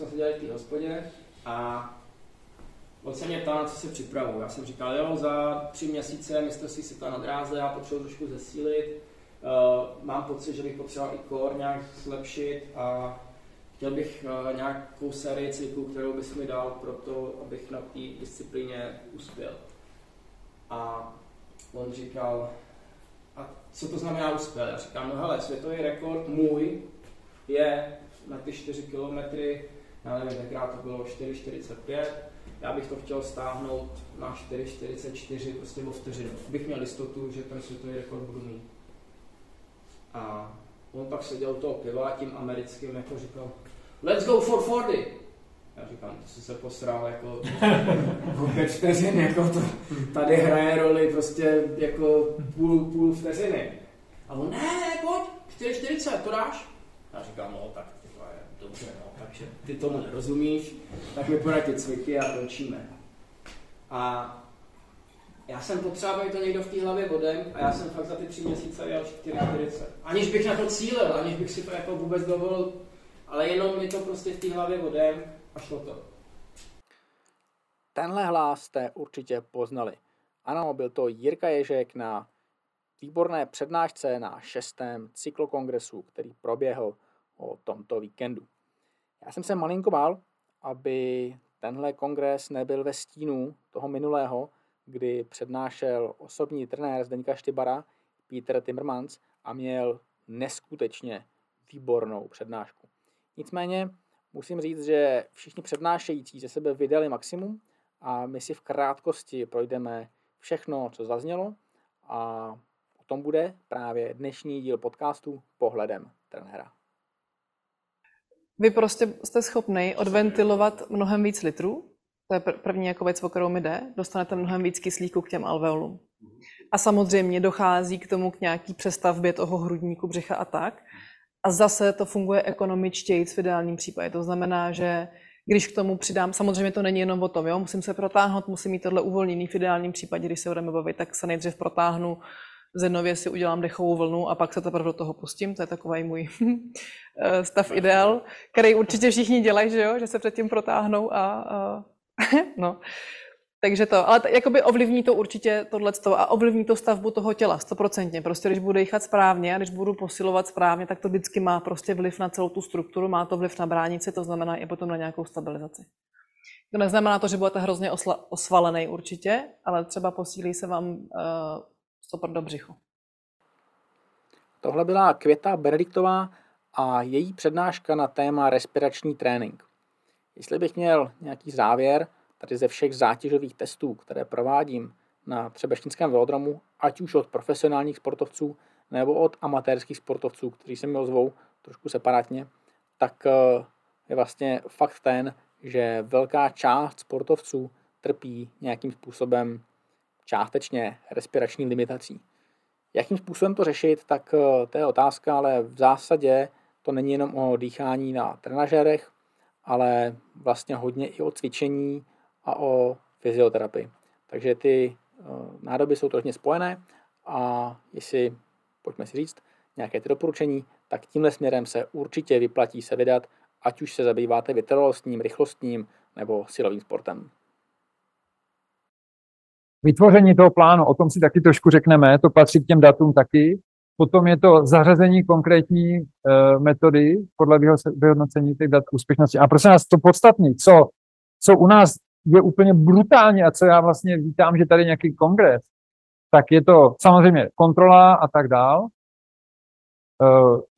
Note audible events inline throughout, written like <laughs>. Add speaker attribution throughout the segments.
Speaker 1: jsme seděli v té hospodě a on se mě ptal, na co se připravu. Já jsem říkal, jo, za tři měsíce mistrovství to na dráze, já potřebuji trošku zesílit, uh, mám pocit, že bych potřeboval i core nějak zlepšit a chtěl bych uh, nějakou sérii cyklů, kterou bys mi dal pro to, abych na té disciplíně uspěl. A on říkal, a co to znamená uspěl? Já říkám, no hele, světový rekord můj je na ty 4 kilometry, já nevím, tenkrát to bylo 4,45, já bych to chtěl stáhnout na 4,44 prostě o vteřinu. Bych měl jistotu, že ten světový rekord budu mít. A on pak seděl toho piva tím americkým, jako říkal, let's go for 40. Já říkám, to jsi se posral, jako <laughs> pět vteřin, jako to tady hraje roli prostě jako půl, půl vteřiny. A on, ne, ne, pojď, 4,40, to dáš? Já říkám, no tak dobře, no, takže ty tomu nerozumíš, tak mi poradí cviky a končíme. A já jsem potřeboval, aby to někdo v té hlavě bodem a já jsem fakt za ty tři měsíce jel 4,40. Aniž bych na to cílil, aniž bych si to jako vůbec dovolil, ale jenom mi to prostě v té hlavě bodem a šlo to.
Speaker 2: Tenhle hlas jste určitě poznali. Ano, byl to Jirka Ježek na výborné přednášce na šestém cyklokongresu, který proběhl o tomto víkendu. Já jsem se malinko bál, aby tenhle kongres nebyl ve stínu toho minulého, kdy přednášel osobní trenér Zdeňka Štybara, Peter Timmermans, a měl neskutečně výbornou přednášku. Nicméně musím říct, že všichni přednášející ze sebe vydali maximum a my si v krátkosti projdeme všechno, co zaznělo a o tom bude právě dnešní díl podcastu Pohledem trenéra.
Speaker 3: Vy prostě jste schopný odventilovat mnohem víc litrů, to je první jako věc, o kterou mi jde, dostanete mnohem víc kyslíku k těm alveolům. A samozřejmě dochází k tomu k nějaký přestavbě toho hrudníku, břicha a tak. A zase to funguje ekonomičtěji v ideálním případě. To znamená, že když k tomu přidám, samozřejmě to není jenom o tom, jo, musím se protáhnout, musím mít tohle uvolněný v ideálním případě, když se budeme bavit, tak se nejdřív protáhnu, zenově si udělám dechovou vlnu a pak se teprve do toho pustím. To je takový můj <laughs> eh, stav ideál, který určitě všichni dělají, že jo, že se předtím protáhnou a, a <laughs> no. Takže to, ale t- jakoby ovlivní to určitě tohle a ovlivní to stavbu toho těla, stoprocentně. Prostě když budu dýchat správně a když budu posilovat správně, tak to vždycky má prostě vliv na celou tu strukturu, má to vliv na bránici, to znamená i potom na nějakou stabilizaci. To neznamená to, že budete hrozně osla- osvalený určitě, ale třeba posílí se vám uh, stopr do břichu.
Speaker 2: Tohle byla Květa Benediktová a její přednáška na téma respirační trénink. Jestli bych měl nějaký závěr tady ze všech zátěžových testů, které provádím na Třebešnickém velodromu, ať už od profesionálních sportovců nebo od amatérských sportovců, kteří se mi ozvou trošku separátně, tak eh, je vlastně fakt ten, že velká část sportovců trpí nějakým způsobem částečně respirační limitací. Jakým způsobem to řešit, tak eh, to je otázka, ale v zásadě to není jenom o dýchání na trenažérech, ale vlastně hodně i o cvičení a o fyzioterapii. Takže ty eh, nádoby jsou trošku spojené a jestli, pojďme si říct, nějaké ty doporučení, tak tímhle směrem se určitě vyplatí se vydat, ať už se zabýváte vytrvalostním, rychlostním nebo silovým sportem.
Speaker 4: Vytvoření toho plánu, o tom si taky trošku řekneme, to patří k těm datům taky. Potom je to zařazení konkrétní e, metody podle vyhodnocení těch dat úspěšnosti. A prosím nás, to podstatné, co, co u nás je úplně brutálně a co já vlastně vítám, že tady nějaký kongres, tak je to samozřejmě kontrola a tak dál, e,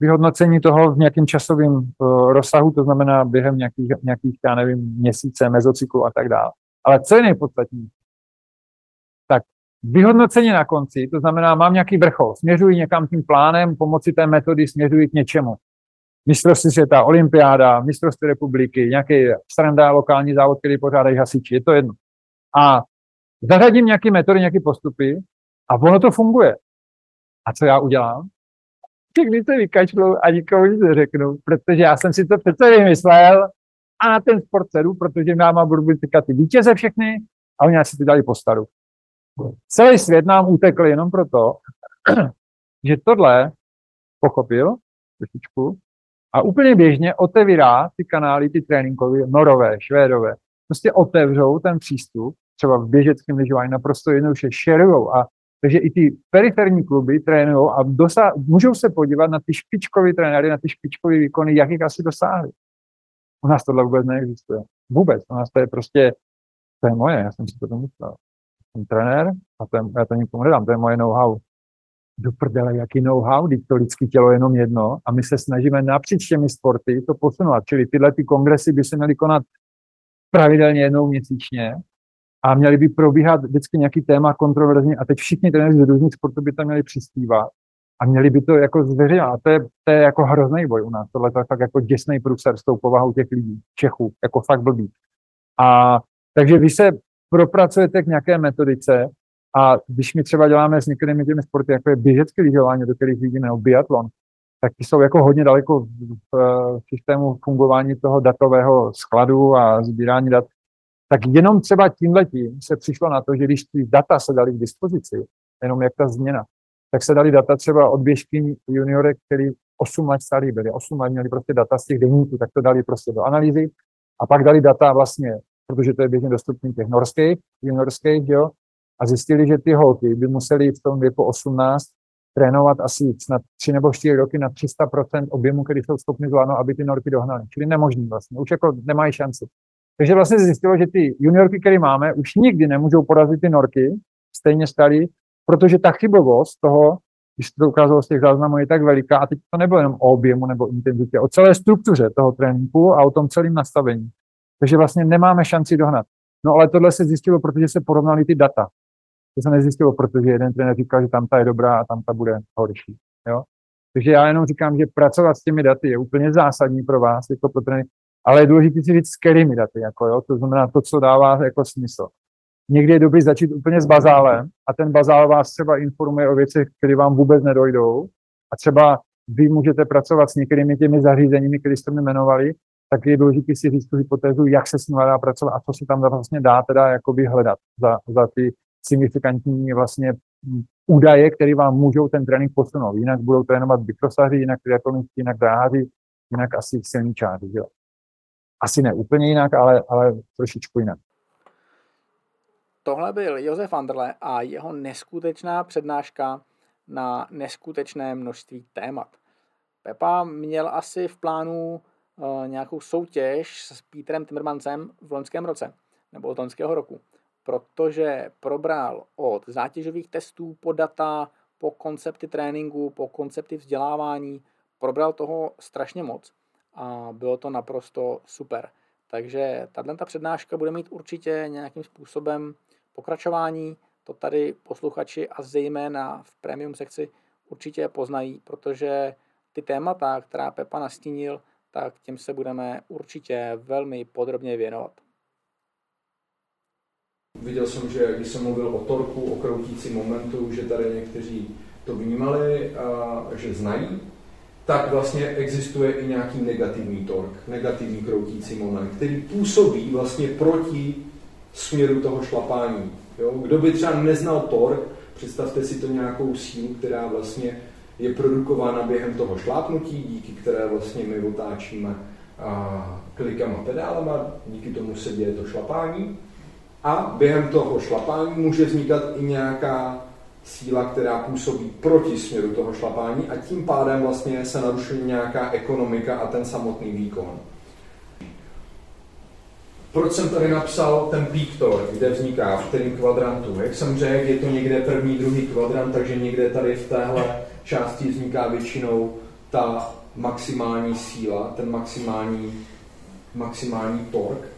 Speaker 4: vyhodnocení toho v nějakém časovém e, rozsahu, to znamená během nějakých, nějakých já nevím, měsíce, mezocyklu a tak dál. Ale co je nejpodstatnější? Vyhodnocení na konci, to znamená, mám nějaký vrchol, směřuji někam tím plánem, pomocí té metody směřuji k něčemu. Mistrovství světa, olympiáda, mistrovství republiky, nějaký stranda, lokální závod, který pořádají hasiči, je to jedno. A zařadím nějaké metody, nějaké postupy a ono to funguje. A co já udělám? Všechny se vykačlu a nikomu nic neřeknu, protože já jsem si to přece vymyslel a na ten sport sedu, protože nám budu říkat ty vítěze všechny a oni si to dali po staru. Celý svět nám utekl jenom proto, <clears throat> že tohle pochopil trošičku A úplně běžně otevírá ty kanály, ty tréninkové, norové, švédové, prostě otevřou ten přístup, třeba v běžeckém lyžování naprosto jednoduše šerujou a takže i ty periferní kluby trénují a dosa- můžou se podívat na ty špičkové trenéry, na ty špičkové výkony, jak jich asi dosáhli. U nás tohle vůbec neexistuje. Vůbec. U nás to je prostě, to je moje, já jsem si to domyslel. Jsem trenér a to je, já to nikomu nedám, to je moje know-how. Do prdele, jaký know-how, když to lidské tělo je jenom jedno a my se snažíme napříč těmi sporty to posunovat. Čili tyhle ty kongresy by se měly konat pravidelně jednou měsíčně a měly by probíhat vždycky nějaký téma kontroverzní a teď všichni trenéři z různých sportů by tam měli přispívat a měli by to jako zveřejňovat. A to je, to je jako hrozný boj u nás. Tohle je fakt jako děsný průser s tou povahou těch lidí, Čechů, jako fakt blbý. A takže vy se propracujete k nějaké metodice a když my třeba děláme s některými těmi sporty, jako je běžecké lyžování, do kterých vidíme, nebo biatlon, tak ty jsou jako hodně daleko v, v, v systému fungování toho datového skladu a sbírání dat, tak jenom třeba tímhletím se přišlo na to, že když ty data se dali k dispozici, jenom jak ta změna, tak se dali data třeba od běžky juniorek, který 8 let starý byli, 8 let měli prostě data z těch denníků, tak to dali prostě do analýzy a pak dali data vlastně, protože to je běžně dostupný těch norských, juniorských, jo, a zjistili, že ty holky by museli v tom věku 18 trénovat asi snad 3 nebo 4 roky na 300% objemu, který jsou schopni zvládnout, aby ty norky dohnaly. Čili nemožný vlastně, už jako nemají šanci. Takže vlastně zjistilo, že ty juniorky, které máme, už nikdy nemůžou porazit ty norky, stejně starý, protože ta chybovost toho, když to ukázalo z těch záznamů, je tak veliká, a teď to nebylo jenom o objemu nebo intenzitě, o celé struktuře toho tréninku a o tom celém nastavení. Takže vlastně nemáme šanci dohnat. No ale tohle se zjistilo, protože se porovnali ty data. To se nezjistilo, protože jeden trenér říkal, že tam ta je dobrá a tam ta bude horší. Jo? Takže já jenom říkám, že pracovat s těmi daty je úplně zásadní pro vás, jako pro trenéry, ale je důležité si říct, s kterými daty, jako jo? to znamená to, co dává jako smysl. Někdy je dobrý začít úplně s bazálem a ten bazál vás třeba informuje o věcech, které vám vůbec nedojdou a třeba vy můžete pracovat s některými těmi zařízeními, které jste mi jmenovali, tak je důležité si říct tu hypotézu, jak se s nimi dá pracovat a co se tam vlastně dá teda jakoby hledat za, za ty signifikantní vlastně údaje, které vám můžou ten trénink posunout. Jinak budou trénovat bykrosaři, jinak triatlonisti, jinak dráháři, jinak asi silničáři. Jo. Asi ne úplně jinak, ale, ale trošičku jinak.
Speaker 2: Tohle byl Josef Anderle a jeho neskutečná přednáška na neskutečné množství témat. Pepa měl asi v plánu nějakou soutěž s Petrem Timmermansem v loňském roce, nebo od loňského roku, protože probral od zátěžových testů po data, po koncepty tréninku, po koncepty vzdělávání, probral toho strašně moc a bylo to naprosto super. Takže tato přednáška bude mít určitě nějakým způsobem pokračování. To tady posluchači a zejména v premium sekci určitě poznají, protože ty témata, která Pepa nastínil, tak těm se budeme určitě velmi podrobně věnovat.
Speaker 5: Viděl jsem, že když jsem mluvil o torku, o kroutící momentu, že tady někteří to vnímali a že znají, tak vlastně existuje i nějaký negativní tork, negativní kroutící moment, který působí vlastně proti směru toho šlapání. Jo? Kdo by třeba neznal tork, představte si to nějakou sílu, která vlastně je produkována během toho šlápnutí, díky které vlastně my otáčíme klikama pedálama, díky tomu se děje to šlapání. A během toho šlapání může vznikat i nějaká síla, která působí proti směru toho šlapání a tím pádem vlastně se narušuje nějaká ekonomika a ten samotný výkon. Proč jsem tady napsal ten peak torque, kde vzniká, v kterém kvadrantu? Jak jsem řekl, je to někde první, druhý kvadrant, takže někde tady v téhle části vzniká většinou ta maximální síla, ten maximální, maximální torque.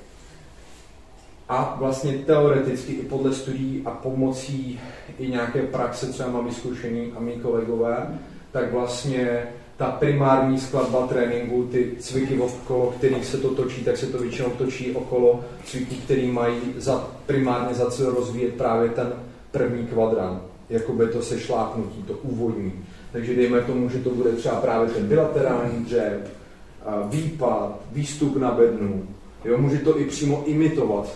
Speaker 5: A vlastně teoreticky i podle studií a pomocí i nějaké praxe, třeba mám vyzkoušení a mý kolegové, tak vlastně ta primární skladba tréninku, ty cviky okolo, kterých se to točí, tak se to většinou točí okolo cviků, který mají za, primárně za cíl rozvíjet právě ten první kvadrant, jakoby to sešlápnutí, to úvodní. Takže dejme tomu, že to bude třeba právě ten bilaterální dřep, výpad, výstup na bednu, Jo, může to i přímo imitovat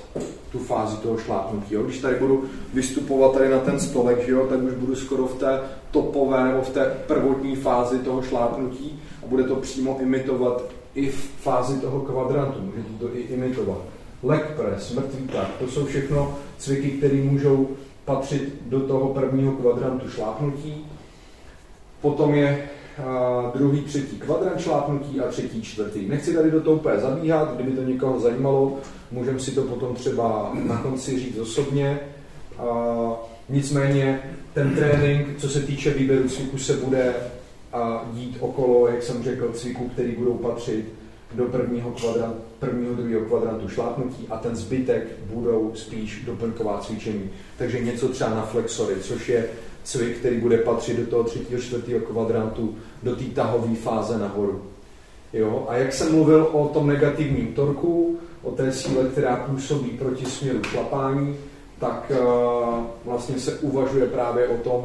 Speaker 5: tu fázi toho šlápnutí. Jo. Když tady budu vystupovat tady na ten stolek, že jo, tak už budu skoro v té topové nebo v té prvotní fázi toho šlápnutí a bude to přímo imitovat i v fázi toho kvadrantu. Může to i imitovat. Leg press, mrtvý tak, to jsou všechno cviky, které můžou patřit do toho prvního kvadrantu šlápnutí. Potom je druhý, třetí kvadrant šlápnutí a třetí, čtvrtý. Nechci tady do toho úplně zabíhat, kdyby to někoho zajímalo, můžeme si to potom třeba na konci říct osobně. Nicméně ten trénink, co se týče výběru cviku, se bude dít okolo, jak jsem řekl, cviků, který budou patřit do prvního, kvadrant, prvního druhého kvadrantu šlápnutí a ten zbytek budou spíš doplňková cvičení. Takže něco třeba na flexory, což je cvik, který bude patřit do toho třetího, čtvrtého kvadrantu, do té tahové fáze nahoru. Jo? A jak jsem mluvil o tom negativním torku, o té síle, která působí proti směru šlapání, tak uh, vlastně se uvažuje právě o tom,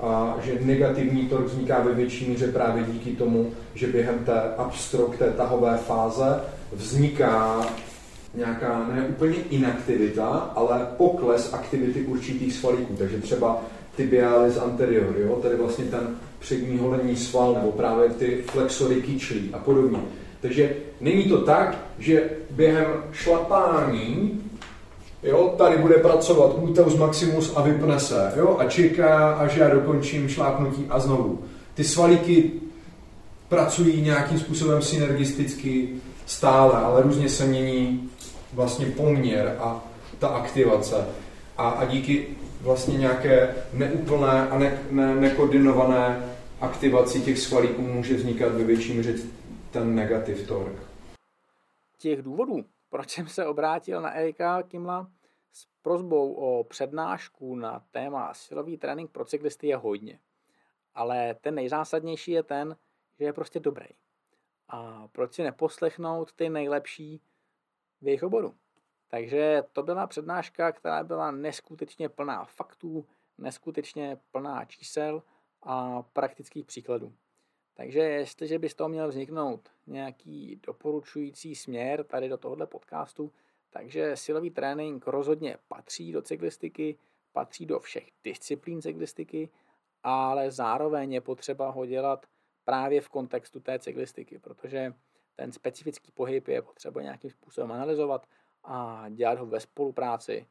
Speaker 5: a že negativní tork vzniká ve větší míře právě díky tomu, že během té upstroke, té tahové fáze, vzniká nějaká ne úplně inaktivita, ale pokles aktivity určitých svalíků. Takže třeba tibialis anterior, jo? tedy vlastně ten přední holenní sval, nebo právě ty flexory kyčlí a podobně. Takže není to tak, že během šlapání Jo, tady bude pracovat gluteus maximus a vypne se. Jo, a čeká, až já dokončím šlápnutí a znovu. Ty svalíky pracují nějakým způsobem synergisticky stále, ale různě se mění vlastně poměr a ta aktivace. A, a díky vlastně nějaké neúplné a ne, ne, nekoordinované aktivaci těch svalíků může vznikat ve větším míře ten negativ tork.
Speaker 2: Těch důvodů, proč jsem se obrátil na Erika Kimla s prozbou o přednášku na téma silový trénink pro cyklisty je hodně. Ale ten nejzásadnější je ten, že je prostě dobrý. A proč si neposlechnout ty nejlepší v jejich oboru? Takže to byla přednáška, která byla neskutečně plná faktů, neskutečně plná čísel a praktických příkladů. Takže jestliže by z toho měl vzniknout nějaký doporučující směr tady do tohohle podcastu, takže silový trénink rozhodně patří do cyklistiky, patří do všech disciplín cyklistiky, ale zároveň je potřeba ho dělat právě v kontextu té cyklistiky, protože ten specifický pohyb je potřeba nějakým způsobem analyzovat a dělat ho ve spolupráci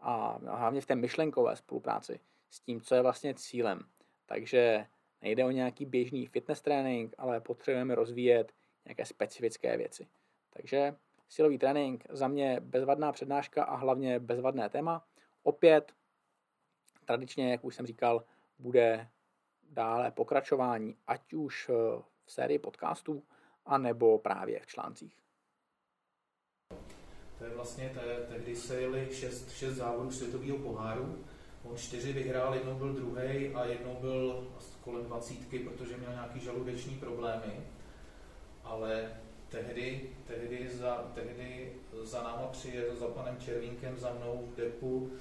Speaker 2: a hlavně v té myšlenkové spolupráci s tím, co je vlastně cílem. Takže nejde o nějaký běžný fitness trénink, ale potřebujeme rozvíjet nějaké specifické věci. Takže silový trénink za mě bezvadná přednáška a hlavně bezvadné téma. Opět tradičně, jak už jsem říkal, bude dále pokračování, ať už v sérii podcastů, anebo právě v článcích.
Speaker 6: To je vlastně, to je, tehdy se jeli šest, šest závodů světového poháru. On čtyři vyhrál, jednou byl druhý a jednou byl kolem dvacítky, protože měl nějaký žaludeční problémy. Ale tehdy, tehdy, za, tehdy za náma přijel, za panem Červínkem, za mnou v depu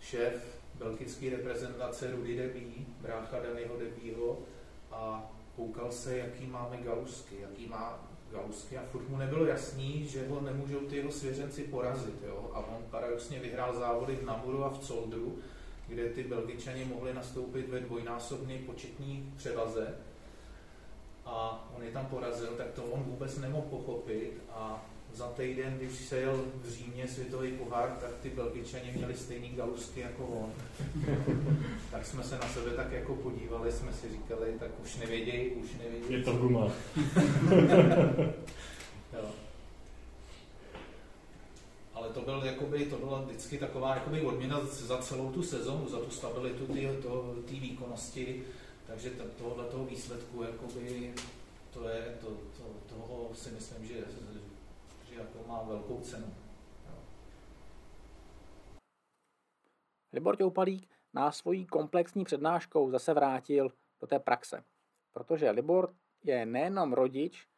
Speaker 6: šéf belgické reprezentace Rudy Debí, brácha Danyho Debího a koukal se, jaký máme galusky, jaký má galusky a furt mu nebylo jasný, že ho nemůžou ty jeho svěřenci porazit. Jo? A on paradoxně vyhrál závody v Namuru a v Coldru, kde ty Belgičani mohli nastoupit ve dvojnásobné početní převaze a on je tam porazil, tak to on vůbec nemohl pochopit a za týden, když se jel v Římě světový pohár, tak ty Belgičani měli stejný galusky jako on. <laughs> tak jsme se na sebe tak jako podívali, jsme si říkali, tak už nevědějí, už nevědějí.
Speaker 7: Je to guma. <laughs>
Speaker 6: Ale to, byl, jakoby, to byla vždycky taková jakoby odměna za celou tu sezonu, za tu stabilitu té výkonnosti. Takže tohohle toho výsledku jakoby, to je, to, to, toho si myslím, že jako má velkou cenu.
Speaker 2: Libor Ťoupalík nás svojí komplexní přednáškou zase vrátil do té praxe. Protože Libor je nejenom rodič,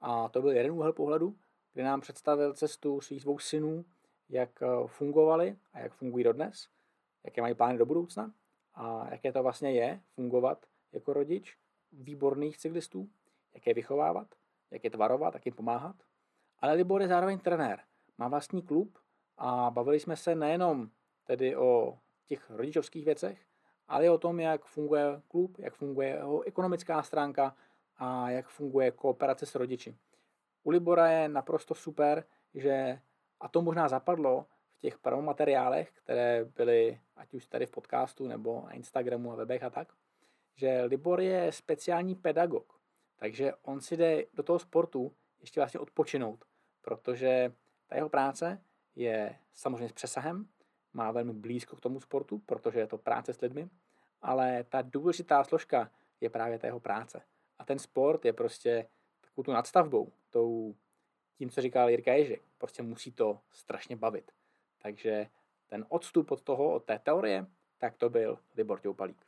Speaker 2: a to byl jeden úhel pohledu, kdy nám představil cestu svých dvou synů, jak eh, fungovali a jak fungují dodnes, jaké mají plány do budoucna a jaké to vlastně je fungovat jako rodič výborných cyklistů, jak je vychovávat, jak je tvarovat, jak jim pomáhat Ale Libor je zároveň trenér. Má vlastní klub a bavili jsme se nejenom tedy o těch rodičovských věcech, ale i o tom, jak funguje klub, jak funguje jeho ekonomická stránka a jak funguje kooperace s rodiči. U Libora je naprosto super, že, a to možná zapadlo v těch pravomateriálech, které byly ať už tady v podcastu nebo na Instagramu a webech a tak, že Libor je speciální pedagog, takže on si jde do toho sportu ještě vlastně odpočinout, protože ta jeho práce je samozřejmě s přesahem, má velmi blízko k tomu sportu, protože je to práce s lidmi, ale ta důležitá složka je právě ta jeho práce. A ten sport je prostě takovou tu nadstavbou, tou, tím, co říkal Jirka Ježek. Prostě musí to strašně bavit. Takže ten odstup od toho, od té teorie, tak to byl Libor Ťoupalík.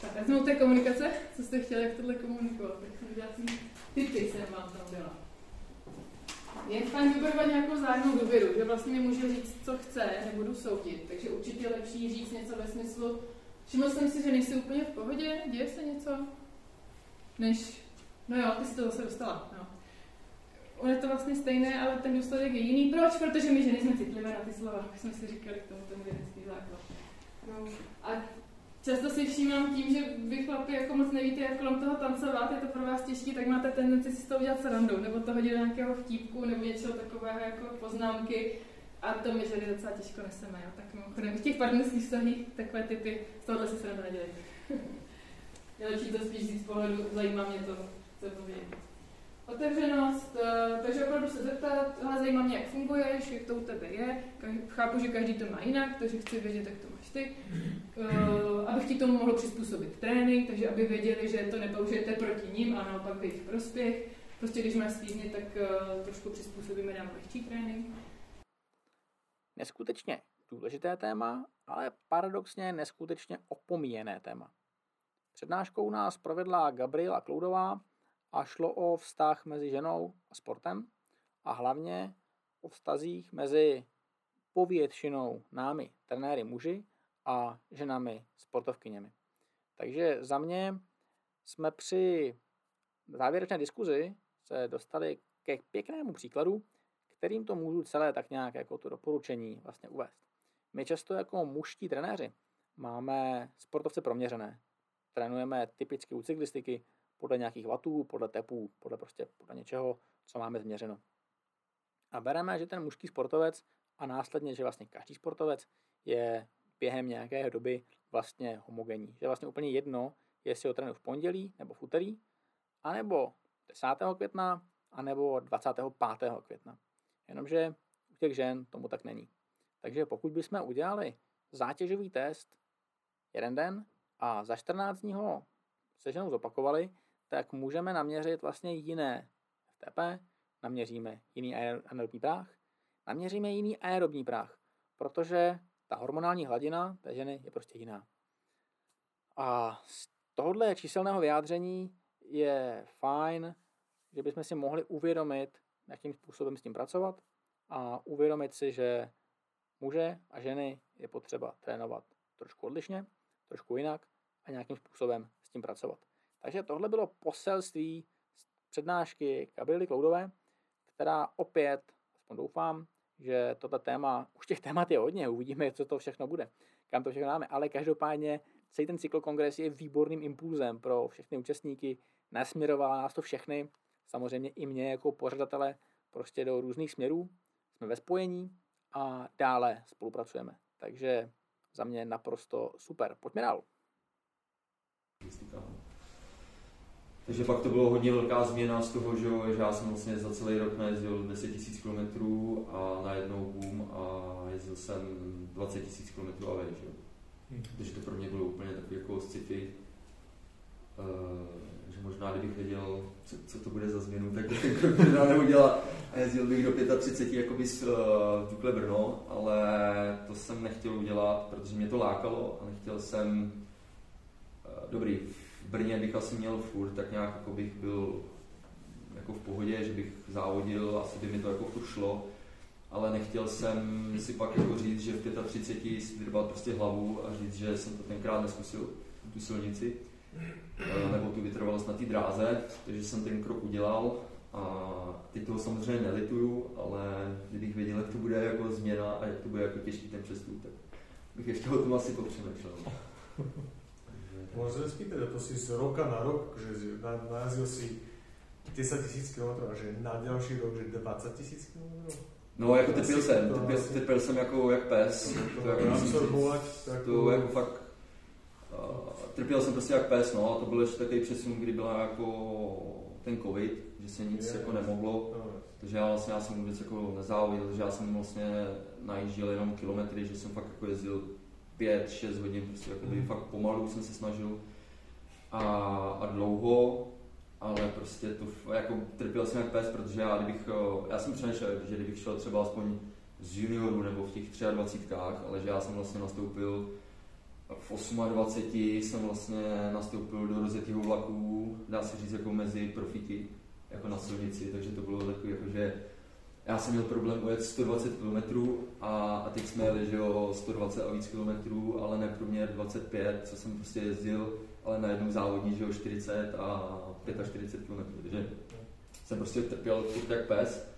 Speaker 7: Tak vezmu té komunikace, co jste chtěli, jak tohle komunikovat, tak jsem typy, jsem vám tam dala. Je fajn vybudovat nějakou zájemnou důvěru, že vlastně mi může říct, co chce, nebudu soudit, takže určitě je lepší říct něco ve smyslu, všiml jsem si, že nejsi úplně v pohodě, děje se něco, než, no jo, ty jsi to zase dostala, no. On je to vlastně stejné, ale ten důsledek je jiný. Proč? Protože my ženy jsme citlivé na ty slova, jak jsme si říkali k tomu, ten vědecký základ. No. A často si všímám tím, že vy chlapi jako moc nevíte, jak kolem toho tancovat, je to pro vás těžké, tak máte tendenci si toho udělat srandu, nebo to hodit do nějakého vtípku, nebo něčeho takového jako poznámky. A to my ženy docela těžko neseme, jo. Tak mimochodem, v těch partnerských vztahích takové typy, z tohohle si srandu je <laughs> lepší to spíš z pohledu, zajímá mě to, co to vědět. Otevřenost, eh, takže opravdu se zeptat, ale zajímá mě, jak funguješ, jak to u tebe je. Chápu, že každý to má jinak, takže chci vědět, jak to máš ty. Uh, abych ti tomu mohl přizpůsobit trénink, takže aby věděli, že to nepoužijete proti ním a naopak jejich prospěch. Prostě když máš svízně, tak uh, trošku přizpůsobíme nám lehčí trénink.
Speaker 2: Neskutečně důležité téma, ale paradoxně neskutečně opomíjené téma. Přednáškou nás provedla Gabriela Kloudová, a šlo o vztah mezi ženou a sportem a hlavně o vztazích mezi povětšinou námi, trenéry muži a ženami sportovkyněmi. Takže za mě jsme při závěrečné diskuzi se dostali ke pěknému příkladu, kterým to můžu celé tak nějak jako to doporučení vlastně uvést. My často jako mužští trenéři máme sportovce proměřené. Trénujeme typicky u cyklistiky podle nějakých vatů, podle tepů, podle prostě podle něčeho, co máme změřeno. A bereme, že ten mužský sportovec a následně, že vlastně každý sportovec je během nějaké doby vlastně homogenní. Že vlastně úplně jedno, jestli ho trénuji v pondělí nebo v úterý, anebo 10. května, anebo 25. května. Jenomže u těch žen tomu tak není. Takže pokud bychom udělali zátěžový test jeden den a za 14 dní ho se ženou zopakovali, tak můžeme naměřit vlastně jiné FTP, naměříme jiný anaerobní práh, naměříme jiný aerobní práh, protože ta hormonální hladina té ženy je prostě jiná. A z tohohle číselného vyjádření je fajn, že bychom si mohli uvědomit, jakým způsobem s tím pracovat a uvědomit si, že muže a ženy je potřeba trénovat trošku odlišně, trošku jinak a nějakým způsobem s tím pracovat. Takže tohle bylo poselství přednášky Gabriely Kloudové, která opět, aspoň doufám, že toto téma, už těch témat je hodně, uvidíme, co to všechno bude, kam to všechno dáme, ale každopádně celý ten cyklokongres je výborným impulzem pro všechny účastníky, nasměroval nás to všechny, samozřejmě i mě jako pořadatele, prostě do různých směrů, jsme ve spojení a dále spolupracujeme. Takže za mě naprosto super. Pojďme dál.
Speaker 8: Takže pak to bylo hodně velká změna z toho, že, že já jsem vlastně za celý rok najezdil 10 000 km a najednou boom a jezdil jsem 20 000 km a več. Hmm. Takže to pro mě bylo úplně takový jako sci-fi. Uh, že možná kdybych věděl, co, co to bude za změnu, tak bych ten krok <laughs> možná neudělal a jezdil bych do 35 jakoby z uh, Dukle Brno, ale to jsem nechtěl udělat, protože mě to lákalo a nechtěl jsem uh, dobrý, v Brně bych asi měl furt, tak nějak jako bych byl jako v pohodě, že bych závodil, asi by mi to jako furt šlo, ale nechtěl jsem si pak jako říct, že v 35 si vyrvat prostě hlavu a říct, že jsem to tenkrát neskusil, tu silnici, eh, nebo tu vytrvalost na té dráze, takže jsem ten krok udělal A teď toho samozřejmě nelituju, ale kdybych věděl, jak to bude jako změna a jak to bude jako těžký ten přestup, tak bych ještě o tom asi popřemýšlel.
Speaker 9: Môžem sa spýtať, a to si z roka na rok, že narazil si 10 tisíc km a že na ďalší rok, že 20 tisíc km?
Speaker 8: No, jako trpěl jsem, trpěl, trpěl jsem jako jak pes.
Speaker 9: To,
Speaker 8: to, jako
Speaker 9: absorbovat, tak
Speaker 8: to jako fakt, uh, trpěl jsem prostě jak pes, no, a to byl ještě takový přesun, kdy byla jako ten covid, že se nic je, jako nemohlo, no, takže já vlastně já jsem vůbec jako nezávodil, takže já jsem vlastně najížděl jenom kilometry, že jsem fakt jako jezdil 5-6 hodin, prostě jako mm. fakt pomalu jsem se snažil a, a dlouho, ale prostě to jako trpěl jsem jak pes, protože já kdybych, já jsem přemýšlel, že kdybych šel třeba aspoň z juniorů nebo v těch 23, ale že já jsem vlastně nastoupil v 28 jsem vlastně nastoupil do rozjetého vlaku, dá se říct jako mezi profíky, jako na silnici, takže to bylo takový jako, že já jsem měl problém ujet 120 km a, a teď jsme jeli, že jo, 120 a víc km, ale ne průměr 25, co jsem prostě jezdil, ale na jednou závodní, že jo, 40 a 45 km, takže jsem prostě trpěl furt jak pes.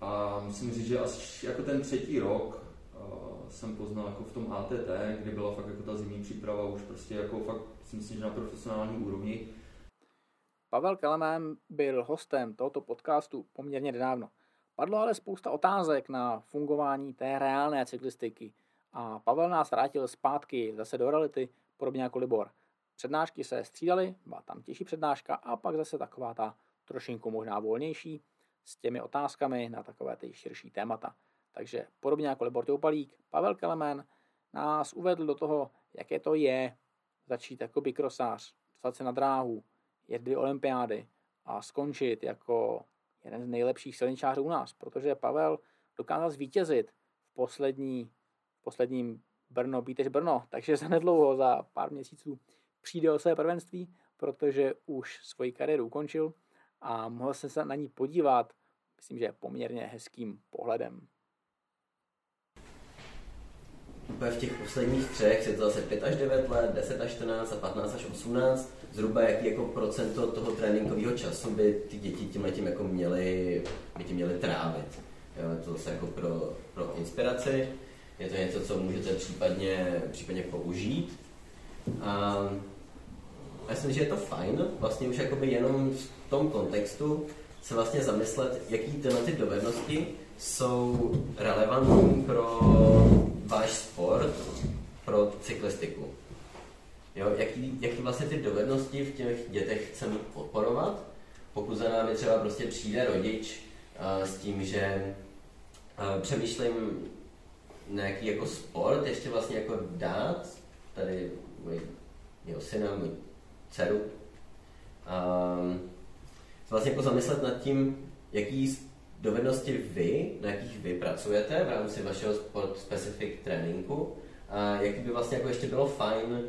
Speaker 8: A musím říct, že asi jako ten třetí rok uh, jsem poznal jako v tom ATT, kde byla fakt jako ta zimní příprava už prostě jako fakt si myslím, že na profesionální úrovni.
Speaker 2: Pavel Kelemán byl hostem tohoto podcastu poměrně nedávno. Padlo ale spousta otázek na fungování té reálné cyklistiky a Pavel nás vrátil zpátky zase do reality, podobně jako Libor. Přednášky se střídaly, byla tam těžší přednáška a pak zase taková ta trošinku možná volnější s těmi otázkami na takové ty širší témata. Takže podobně jako Libor Toupalík, Pavel Kelemen nás uvedl do toho, jaké to je začít jako bykrosář, dostat se na dráhu, jet dvě olympiády a skončit jako jeden z nejlepších silničářů u nás, protože Pavel dokázal zvítězit v poslední, posledním Brno, Bítež Brno, takže za nedlouho, za pár měsíců přijde o své prvenství, protože už svoji kariéru ukončil a mohl se na ní podívat, myslím, že poměrně hezkým pohledem.
Speaker 10: Úplně v těch posledních třech je to zase 5 až 9 let, 10 až 14 a 15 až 18. Zhruba jaký jako procento toho tréninkového času by ty děti tím letím jako měly, by tím měly trávit. Jo, je to zase jako pro, pro inspiraci. Je to něco, co můžete případně, případně použít. A já myslím, že je to fajn, vlastně už jakoby jenom v tom kontextu se vlastně zamyslet, jaký tyhle ty dovednosti jsou relevantní pro váš sport, pro cyklistiku. Jo, jaký, jaký vlastně ty dovednosti v těch dětech chceme podporovat, pokud za námi třeba prostě přijde rodič uh, s tím, že uh, přemýšlím nějaký jako sport ještě vlastně jako dát, tady můj, mého syna, můj dceru, um, vlastně jako zamyslet nad tím, jaký dovednosti vy, na jakých vy pracujete v rámci vašeho sport specific tréninku a jaký by vlastně jako ještě bylo fajn,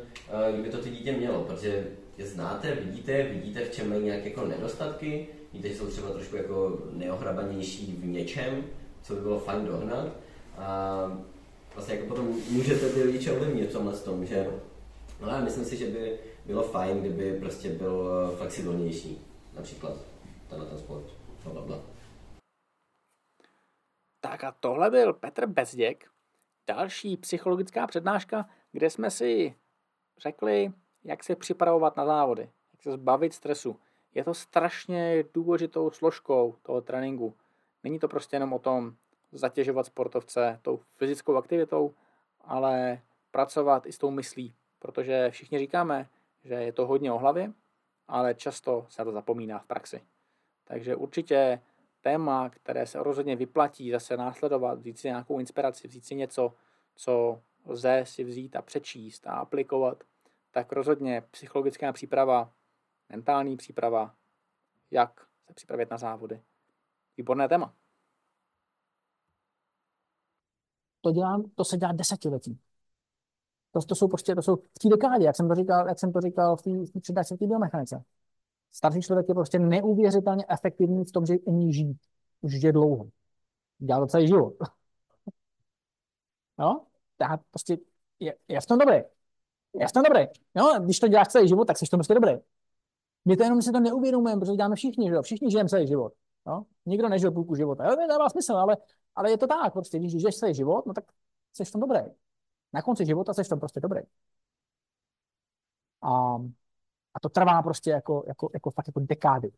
Speaker 10: kdyby to ty dítě mělo, protože je znáte, vidíte, vidíte, v čem mají nějaké jako nedostatky, víte, že jsou třeba trošku jako neohrabanější v něčem, co by bylo fajn dohnat a vlastně jako potom můžete ty rodiče ovlivnit v tomhle tom, že no já myslím si, že by bylo fajn, kdyby prostě byl flexibilnější, například tenhle ten sport, bla, bla.
Speaker 2: Tak a tohle byl Petr Bezděk, další psychologická přednáška, kde jsme si řekli, jak se připravovat na závody, jak se zbavit stresu. Je to strašně důležitou složkou toho tréninku. Není to prostě jenom o tom zatěžovat sportovce tou fyzickou aktivitou, ale pracovat i s tou myslí, protože všichni říkáme, že je to hodně o hlavě, ale často se to zapomíná v praxi. Takže určitě téma, které se rozhodně vyplatí zase následovat, vzít si nějakou inspiraci, vzít si něco, co lze si vzít a přečíst a aplikovat, tak rozhodně psychologická příprava, mentální příprava, jak se připravit na závody. Výborné téma.
Speaker 11: To, dělám, to se dělá desetiletí. To, to jsou prostě, to jsou v té dekádě, jak jsem to říkal, jak jsem to říkal v té přednášce v té biomechanice. Starší člověk je prostě neuvěřitelně efektivní v tom, že umí žít. Už žije dlouho. Dělá to celý život. No, tak prostě je, je v tom dobrý. Je v tom dobrý. No, když to děláš celý život, tak jsi v tom prostě dobrý. My to jenom si to neuvědomujeme, protože děláme všichni, že jo? Všichni žijeme celý život. No? Nikdo nežil půlku života. Jo, dává smysl, ale, ale je to tak. Prostě, když žiješ celý život, no tak jsi v tom dobrý. Na konci života jsi v tom prostě dobrý. A, a to trvá prostě jako, jako, jako fakt jako dekády.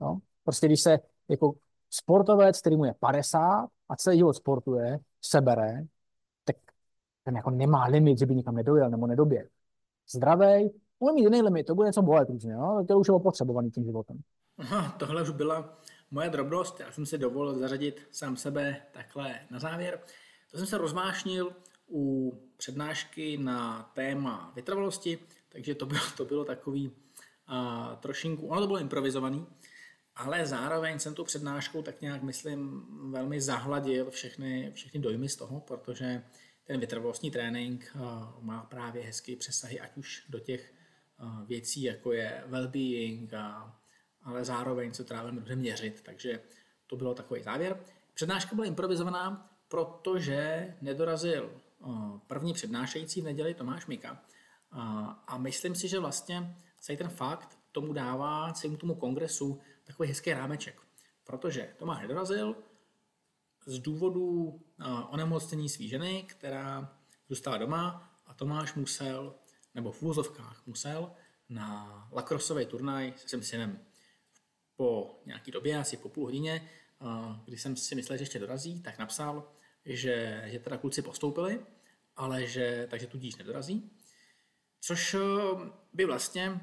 Speaker 11: No? Prostě když se jako sportovec, který mu je 50 a celý život sportuje, sebere, tak ten jako nemá limit, že by nikam nedojel nebo nedoběhl. Zdravej, bude mít jiný limit, to bude něco bolet různě, no? to už je opotřebovaný tím životem.
Speaker 2: Aha, tohle už byla moje drobnost, já jsem si dovolil zařadit sám sebe takhle na závěr. To jsem se rozvášnil u přednášky na téma vytrvalosti, takže to bylo, to bylo takový a, trošinku, ono to bylo improvizovaný, ale zároveň jsem tu přednáškou tak nějak, myslím, velmi zahladil všechny, všechny dojmy z toho, protože ten vytrvalostní trénink a, má právě hezký přesahy, ať už do těch a, věcí, jako je well-being, ale zároveň se právě dobře měřit, takže to bylo takový závěr. Přednáška byla improvizovaná, protože nedorazil první přednášející v neděli Tomáš Mika. A myslím si, že vlastně celý ten fakt tomu dává celému tomu kongresu takový hezký rámeček. Protože Tomáš nedorazil z důvodu onemocnění svý ženy, která zůstala doma a Tomáš musel, nebo v úvozovkách musel, na lakrosový turnaj se svým synem. Po nějaký době, asi po půl hodině, když jsem si myslel, že ještě dorazí, tak napsal, že, že teda kluci postoupili, ale že takže tudíž nedorazí. Což eh, by vlastně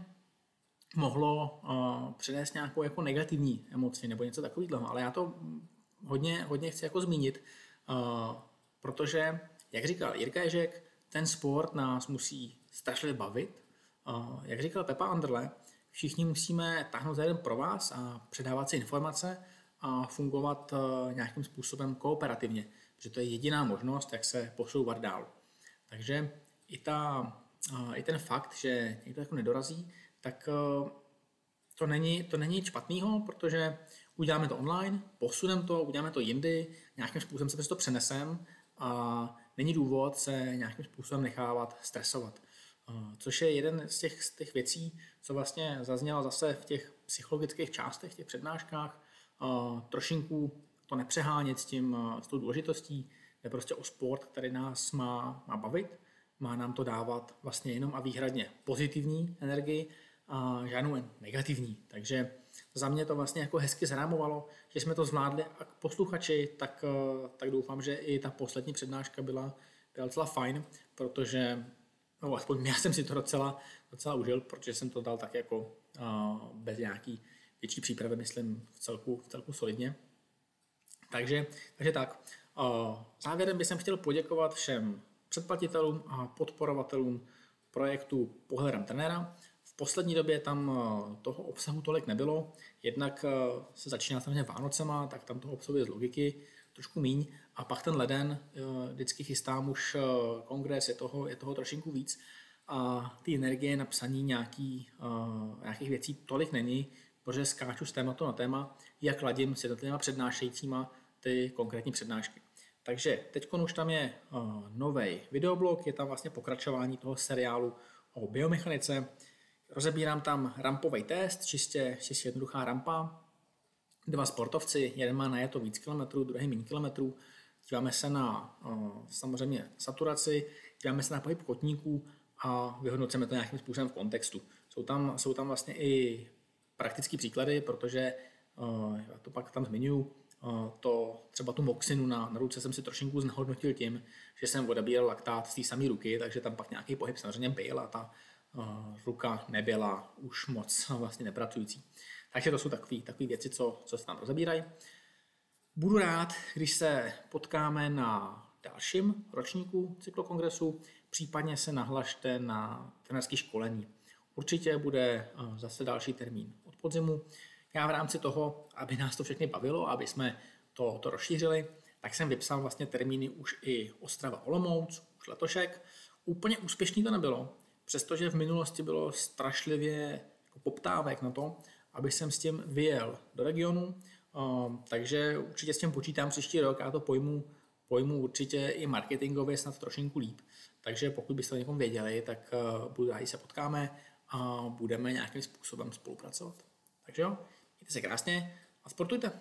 Speaker 2: mohlo uh, přinést nějakou jako negativní emoci nebo něco takového, ale já to hodně, hodně chci jako zmínit, uh, protože, jak říkal Jirka Ježek, ten sport nás musí strašně bavit. Uh, jak říkal Pepa Anderle, všichni musíme táhnout za jeden pro vás a předávat si informace a fungovat uh, nějakým způsobem kooperativně že to je jediná možnost, jak se posouvat dál. Takže i, ta, i ten fakt, že někdo jako nedorazí, tak e, to není, to není špatného, protože uděláme to online, posuneme to, uděláme to jindy, nějakým způsobem se to přenesem a není důvod se nějakým způsobem nechávat stresovat. E, což je jeden z těch, z těch věcí, co vlastně zaznělo zase v těch psychologických částech, těch přednáškách, e, trošinku to nepřehánět s, tím, eh, s tou důležitostí. Je prostě o sport, který nás má, má bavit, má nám to dávat vlastně jenom a výhradně pozitivní energii a žádnou negativní. Takže za mě to vlastně jako hezky zrámovalo, že jsme to zvládli a posluchači, tak, eh, tak doufám, že i ta poslední přednáška byla, byla docela fajn, protože no, aspoň já jsem si to docela, docela užil, protože jsem to dal tak jako uh, bez nějaký větší přípravy, myslím, v celku, v celku solidně. Takže, takže tak. Závěrem bych chtěl poděkovat všem předplatitelům a podporovatelům projektu Pohledem trenéra. V poslední době tam toho obsahu tolik nebylo, jednak se začíná samozřejmě Vánocema, tak tam toho obsahu je z logiky trošku míň a pak ten leden, vždycky chystám už kongres, je toho, je toho trošinku víc a ty energie na psaní nějaký, nějakých věcí tolik není, protože skáču z tématu na téma, jak ladím s jednotlivými přednášejícíma ty konkrétní přednášky. Takže teď už tam je uh, nový videoblog, je tam vlastně pokračování toho seriálu o biomechanice. Rozebírám tam rampový test, čistě, čistě jednoduchá rampa. Dva sportovci, jeden má na to víc kilometrů, druhý méně kilometrů. Díváme se na uh, samozřejmě saturaci, díváme se na pohyb kotníků a vyhodnocujeme to nějakým způsobem v kontextu. Jsou tam, jsou tam vlastně i praktické příklady, protože uh, já to pak tam zmiňuji, to třeba tu moxinu na, na ruce jsem si trošinku znehodnotil tím, že jsem odebíral laktát z té samé ruky, takže tam pak nějaký pohyb samozřejmě byl a ta uh, ruka nebyla už moc vlastně nepracující. Takže to jsou takové věci, co, co se tam rozebírají. Budu rád, když se potkáme na dalším ročníku cyklokongresu, případně se nahlašte na trenerské školení. Určitě bude zase další termín od podzimu. Já v rámci toho, aby nás to všechny bavilo, aby jsme to, to rozšířili, tak jsem vypsal vlastně termíny už i Ostrava Olomouc, už letošek. Úplně úspěšný to nebylo, přestože v minulosti bylo strašlivě jako poptávek na to, aby jsem s tím vyjel do regionu, um, takže určitě s tím počítám příští rok, já to pojmu, pojmu určitě i marketingově snad trošinku líp. Takže pokud byste o někom věděli, tak uh, budu rádi se potkáme a budeme nějakým způsobem spolupracovat. Takže jo, Mějte se krásně A sportujte.